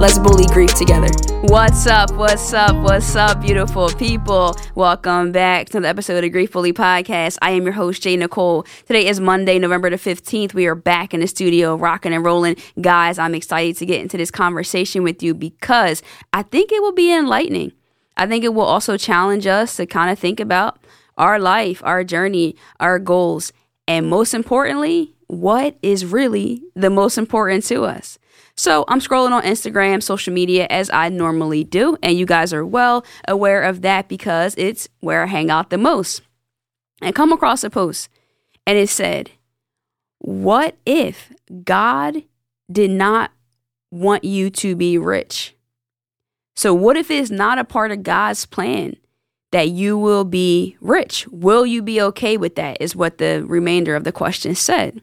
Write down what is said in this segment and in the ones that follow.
Let's bully grief together. What's up? What's up? What's up, beautiful people? Welcome back to the episode of Grief Bully Podcast. I am your host, Jay Nicole. Today is Monday, November the 15th. We are back in the studio, rocking and rolling. Guys, I'm excited to get into this conversation with you because I think it will be enlightening. I think it will also challenge us to kind of think about our life, our journey, our goals, and most importantly, what is really the most important to us. So I'm scrolling on Instagram, social media as I normally do, and you guys are well aware of that because it's where I hang out the most. And come across a post and it said, What if God did not want you to be rich? So, what if it's not a part of God's plan that you will be rich? Will you be okay with that? Is what the remainder of the question said.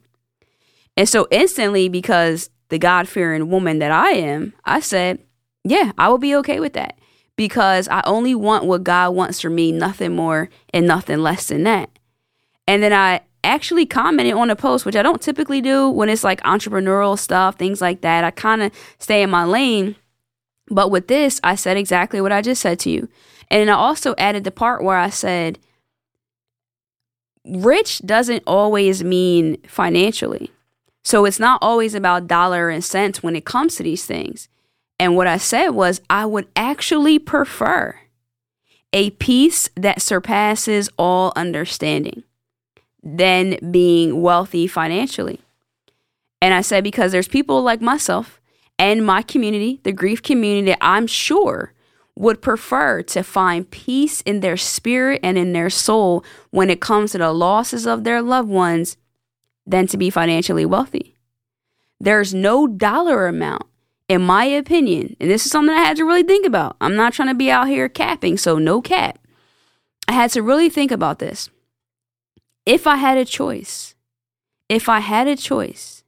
And so, instantly, because the God fearing woman that I am, I said, yeah, I will be okay with that because I only want what God wants for me, nothing more and nothing less than that. And then I actually commented on a post, which I don't typically do when it's like entrepreneurial stuff, things like that. I kind of stay in my lane. But with this, I said exactly what I just said to you. And I also added the part where I said, rich doesn't always mean financially. So it's not always about dollar and cents when it comes to these things. And what I said was, I would actually prefer a peace that surpasses all understanding than being wealthy financially. And I said, because there's people like myself and my community, the grief community, I'm sure would prefer to find peace in their spirit and in their soul when it comes to the losses of their loved ones than to be financially wealthy. There's no dollar amount, in my opinion, and this is something I had to really think about. I'm not trying to be out here capping, so no cap. I had to really think about this. If I had a choice, if I had a choice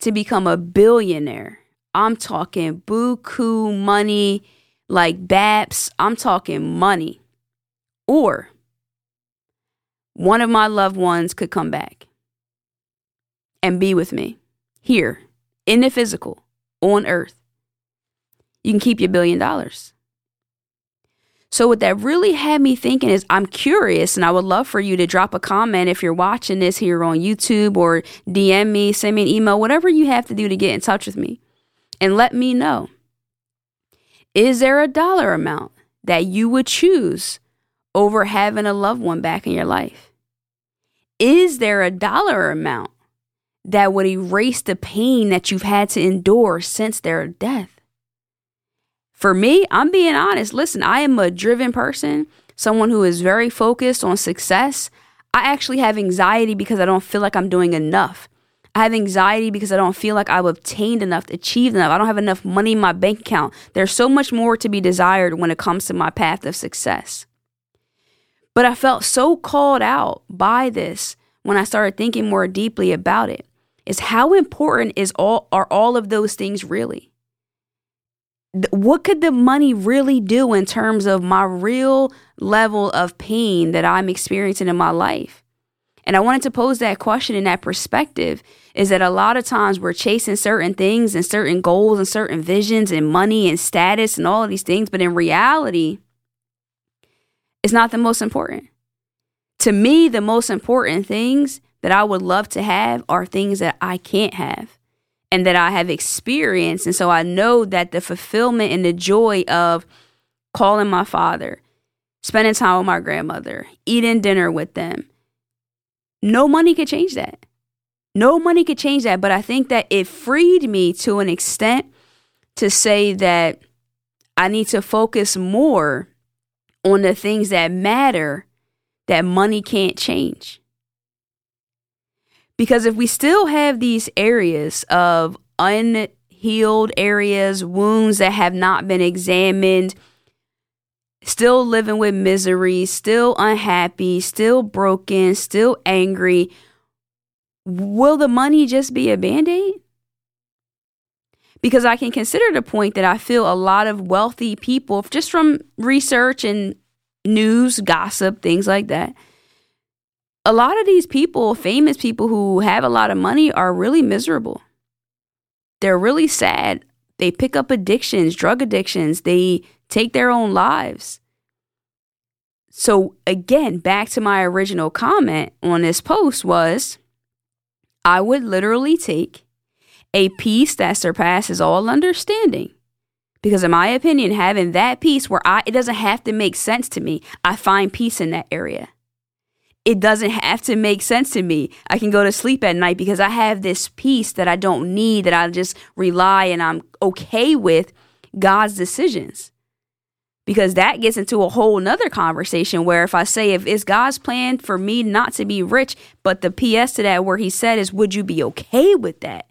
to become a billionaire, I'm talking buku money, like BAPS, I'm talking money, or one of my loved ones could come back and be with me here in the physical on earth, you can keep your billion dollars. So, what that really had me thinking is, I'm curious, and I would love for you to drop a comment if you're watching this here on YouTube or DM me, send me an email, whatever you have to do to get in touch with me, and let me know. Is there a dollar amount that you would choose over having a loved one back in your life? Is there a dollar amount that would erase the pain that you've had to endure since their death. For me, I'm being honest. Listen, I am a driven person, someone who is very focused on success. I actually have anxiety because I don't feel like I'm doing enough. I have anxiety because I don't feel like I've obtained enough, achieved enough. I don't have enough money in my bank account. There's so much more to be desired when it comes to my path of success. But I felt so called out by this when I started thinking more deeply about it is how important is all are all of those things really? What could the money really do in terms of my real level of pain that I'm experiencing in my life? And I wanted to pose that question in that perspective is that a lot of times we're chasing certain things and certain goals and certain visions and money and status and all of these things, but in reality, it's not the most important. To me, the most important things that I would love to have are things that I can't have and that I have experienced. And so I know that the fulfillment and the joy of calling my father, spending time with my grandmother, eating dinner with them, no money could change that. No money could change that. But I think that it freed me to an extent to say that I need to focus more on the things that matter that money can't change. Because if we still have these areas of unhealed areas, wounds that have not been examined, still living with misery, still unhappy, still broken, still angry, will the money just be a band aid? Because I can consider the point that I feel a lot of wealthy people, just from research and news, gossip, things like that. A lot of these people, famous people who have a lot of money, are really miserable. They're really sad. They pick up addictions, drug addictions. They take their own lives. So, again, back to my original comment on this post was I would literally take a peace that surpasses all understanding. Because in my opinion, having that peace where I it doesn't have to make sense to me, I find peace in that area. It doesn't have to make sense to me. I can go to sleep at night because I have this peace that I don't need, that I just rely and I'm okay with God's decisions because that gets into a whole nother conversation where if I say if it's God's plan for me not to be rich, but the PS to that where he said is would you be okay with that?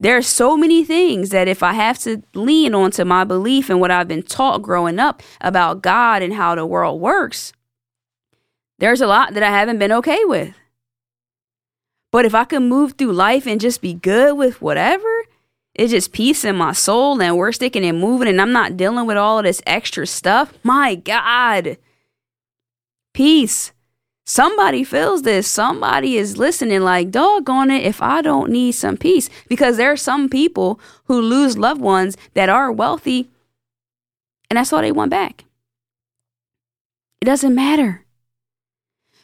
There are so many things that if I have to lean onto my belief and what I've been taught growing up about God and how the world works, there's a lot that I haven't been okay with. But if I can move through life and just be good with whatever, it's just peace in my soul and we're sticking and moving and I'm not dealing with all of this extra stuff. My God. Peace. Somebody feels this. Somebody is listening, like, doggone it, if I don't need some peace. Because there are some people who lose loved ones that are wealthy and that's all they want back. It doesn't matter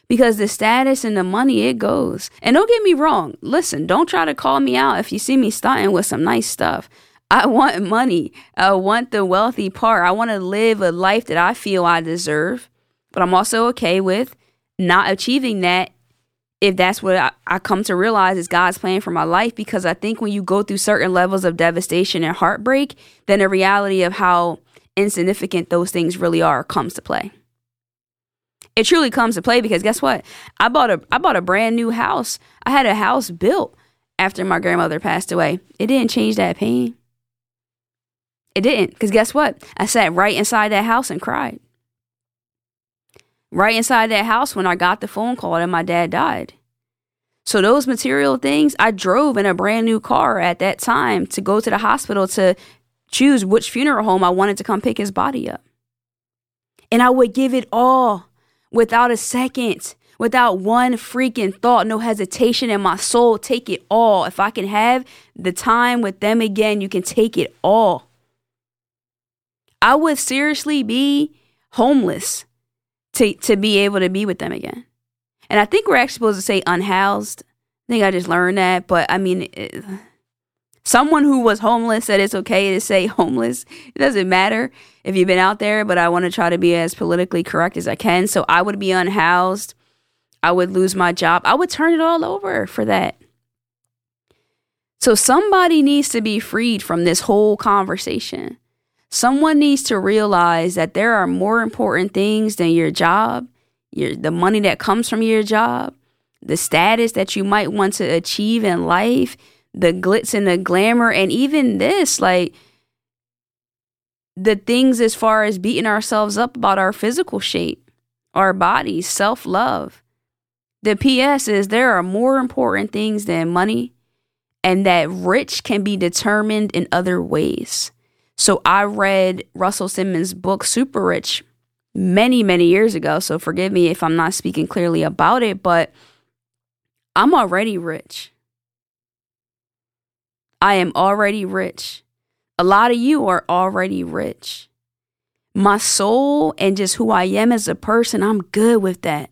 because the status and the money it goes. And don't get me wrong, listen, don't try to call me out if you see me starting with some nice stuff. I want money. I want the wealthy part. I want to live a life that I feel I deserve, but I'm also okay with not achieving that if that's what I, I, come to realize is God's plan for my life. Because I think when you go through certain levels of devastation and heartbreak, then the reality of how insignificant those things really are comes to play it truly comes to play because guess what? I bought a I bought a brand new house. I had a house built after my grandmother passed away. It didn't change that pain. It didn't because guess what? I sat right inside that house and cried. Right inside that house when I got the phone call that my dad died. So those material things, I drove in a brand new car at that time to go to the hospital to choose which funeral home I wanted to come pick his body up. And I would give it all without a second, without one freaking thought, no hesitation in my soul. Take it all. If I can have the time with them again, you can take it all. I would seriously be homeless to, to be able to be with them again. And I think we're actually supposed to say unhoused. I think I just learned that. But I mean, it, someone who was homeless said it's okay to say homeless. It doesn't matter if you've been out there, but I want to try to be as politically correct as I can. So I would be unhoused. I would lose my job. I would turn it all over for that. So somebody needs to be freed from this whole conversation. Someone needs to realize that there are more important things than your job, your the money that comes from your job, the status that you might want to achieve in life, the glitz and the glamour and even this like the things as far as beating ourselves up about our physical shape our bodies self-love. The ps is there are more important things than money and that rich can be determined in other ways. So i read russell simmons book super rich many many years ago so forgive me if i'm not speaking clearly about it but i'm already rich I am already rich. A lot of you are already rich. My soul and just who I am as a person, I'm good with that.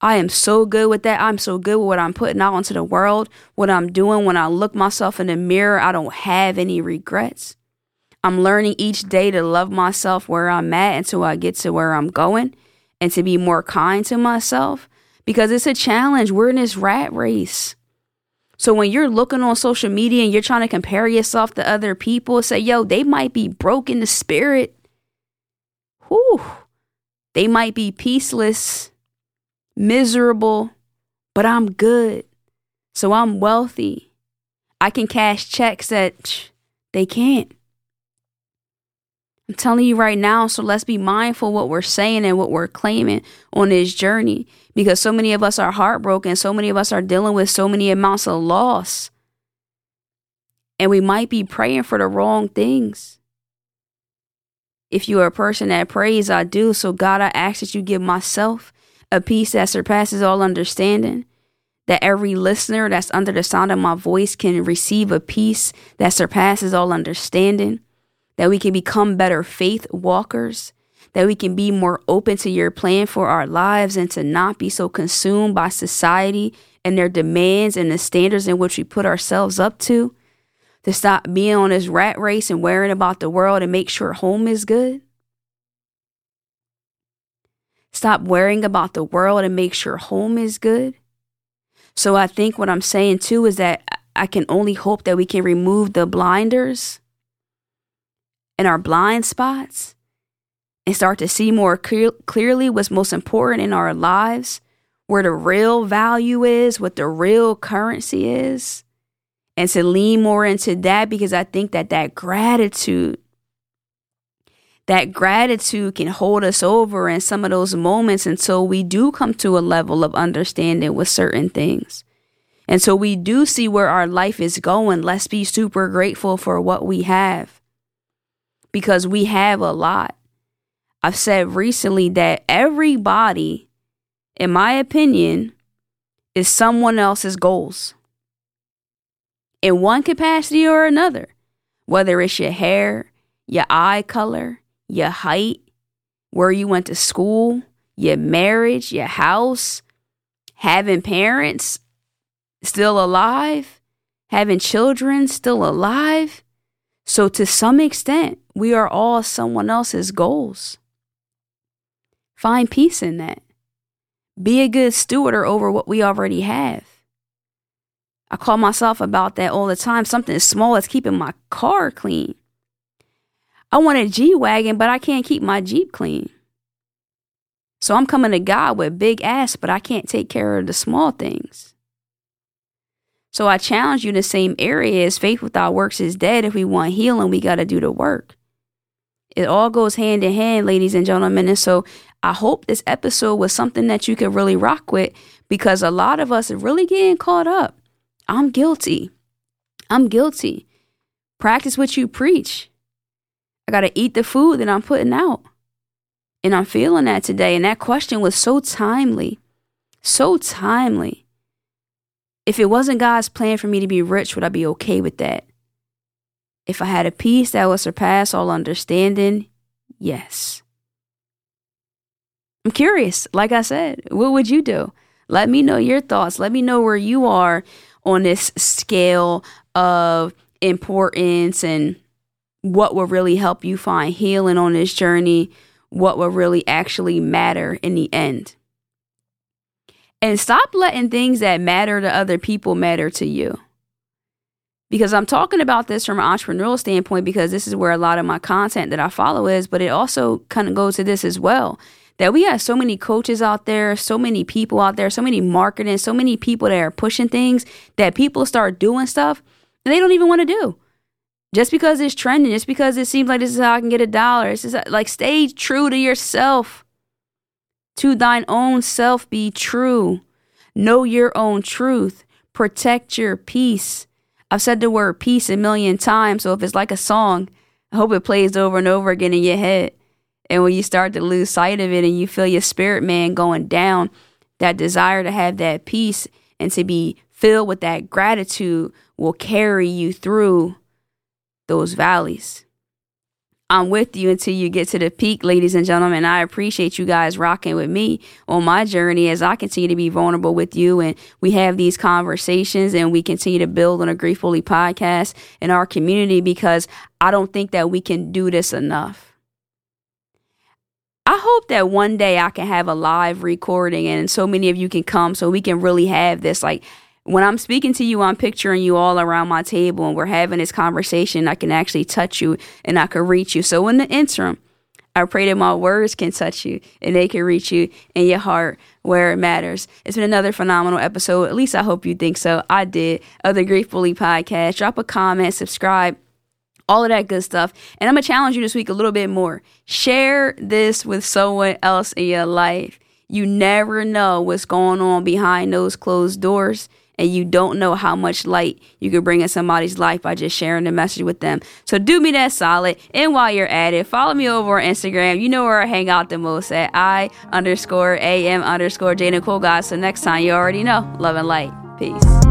I am so good with that. I'm so good with what I'm putting out into the world, what I'm doing when I look myself in the mirror. I don't have any regrets. I'm learning each day to love myself where I'm at until I get to where I'm going and to be more kind to myself because it's a challenge. We're in this rat race. So when you're looking on social media and you're trying to compare yourself to other people, say, yo, they might be broken in the spirit. Whew. They might be peaceless, miserable, but I'm good. So I'm wealthy. I can cash checks that they can't. Telling you right now, so let's be mindful what we're saying and what we're claiming on this journey because so many of us are heartbroken, so many of us are dealing with so many amounts of loss. And we might be praying for the wrong things. If you are a person that prays, I do. So, God, I ask that you give myself a peace that surpasses all understanding, that every listener that's under the sound of my voice can receive a peace that surpasses all understanding that we can become better faith walkers, that we can be more open to your plan for our lives and to not be so consumed by society and their demands and the standards in which we put ourselves up to, to stop being on this rat race and worrying about the world and make sure home is good. Stop worrying about the world and make sure home is good. So I think what I'm saying too is that I can only hope that we can remove the blinders and our blind spots and start to see more clear- clearly what's most important in our lives, where the real value is, what the real currency is, and to lean more into that because I think that that gratitude that gratitude can hold us over in some of those moments until we do come to a level of understanding with certain things. And so we do see where our life is going. Let's be super grateful for what we have because we have a lot. I've said recently that everybody, in my opinion, is someone else's goals in one capacity or another, whether it's your hair, your eye color, your height, where you went to school, your marriage, your house, having parents still alive, having children still alive. So, to some extent, we are all someone else's goals. Find peace in that. Be a good steward over what we already have. I call myself about that all the time. Something as small as keeping my car clean. I want a G Wagon, but I can't keep my Jeep clean. So I'm coming to God with big ass, but I can't take care of the small things. So I challenge you in the same area as faith without works is dead. If we want healing, we got to do the work. It all goes hand in hand, ladies and gentlemen. And so I hope this episode was something that you could really rock with because a lot of us are really getting caught up. I'm guilty. I'm guilty. Practice what you preach. I got to eat the food that I'm putting out. And I'm feeling that today. And that question was so timely. So timely. If it wasn't God's plan for me to be rich, would I be okay with that? If I had a peace that would surpass all understanding, yes. I'm curious. Like I said, what would you do? Let me know your thoughts. Let me know where you are on this scale of importance and what will really help you find healing on this journey, what will really actually matter in the end. And stop letting things that matter to other people matter to you. Because I'm talking about this from an entrepreneurial standpoint because this is where a lot of my content that I follow is, but it also kind of goes to this as well. That we have so many coaches out there, so many people out there, so many marketing, so many people that are pushing things that people start doing stuff and they don't even want to do just because it's trending, just because it seems like this is how I can get a dollar. It's just like stay true to yourself. To thine own self be true. Know your own truth. Protect your peace. I've said the word peace a million times, so if it's like a song, I hope it plays over and over again in your head. And when you start to lose sight of it and you feel your spirit man going down, that desire to have that peace and to be filled with that gratitude will carry you through those valleys. I'm with you until you get to the peak, ladies and gentlemen. I appreciate you guys rocking with me on my journey as I continue to be vulnerable with you and we have these conversations and we continue to build on a Grief Bully podcast in our community because I don't think that we can do this enough. I hope that one day I can have a live recording and so many of you can come so we can really have this like when I'm speaking to you, I'm picturing you all around my table and we're having this conversation. I can actually touch you and I can reach you. So in the interim, I pray that my words can touch you and they can reach you in your heart where it matters. It's been another phenomenal episode. At least I hope you think so. I did. Of the Grief Bully podcast. Drop a comment, subscribe all of that good stuff. And I'm going to challenge you this week a little bit more. Share this with someone else in your life. You never know what's going on behind those closed doors and you don't know how much light you could bring in somebody's life by just sharing the message with them. So do me that solid. And while you're at it, follow me over on Instagram. You know where I hang out the most at I underscore AM underscore J Cool Guys. So next time you already know. Love and light. Peace.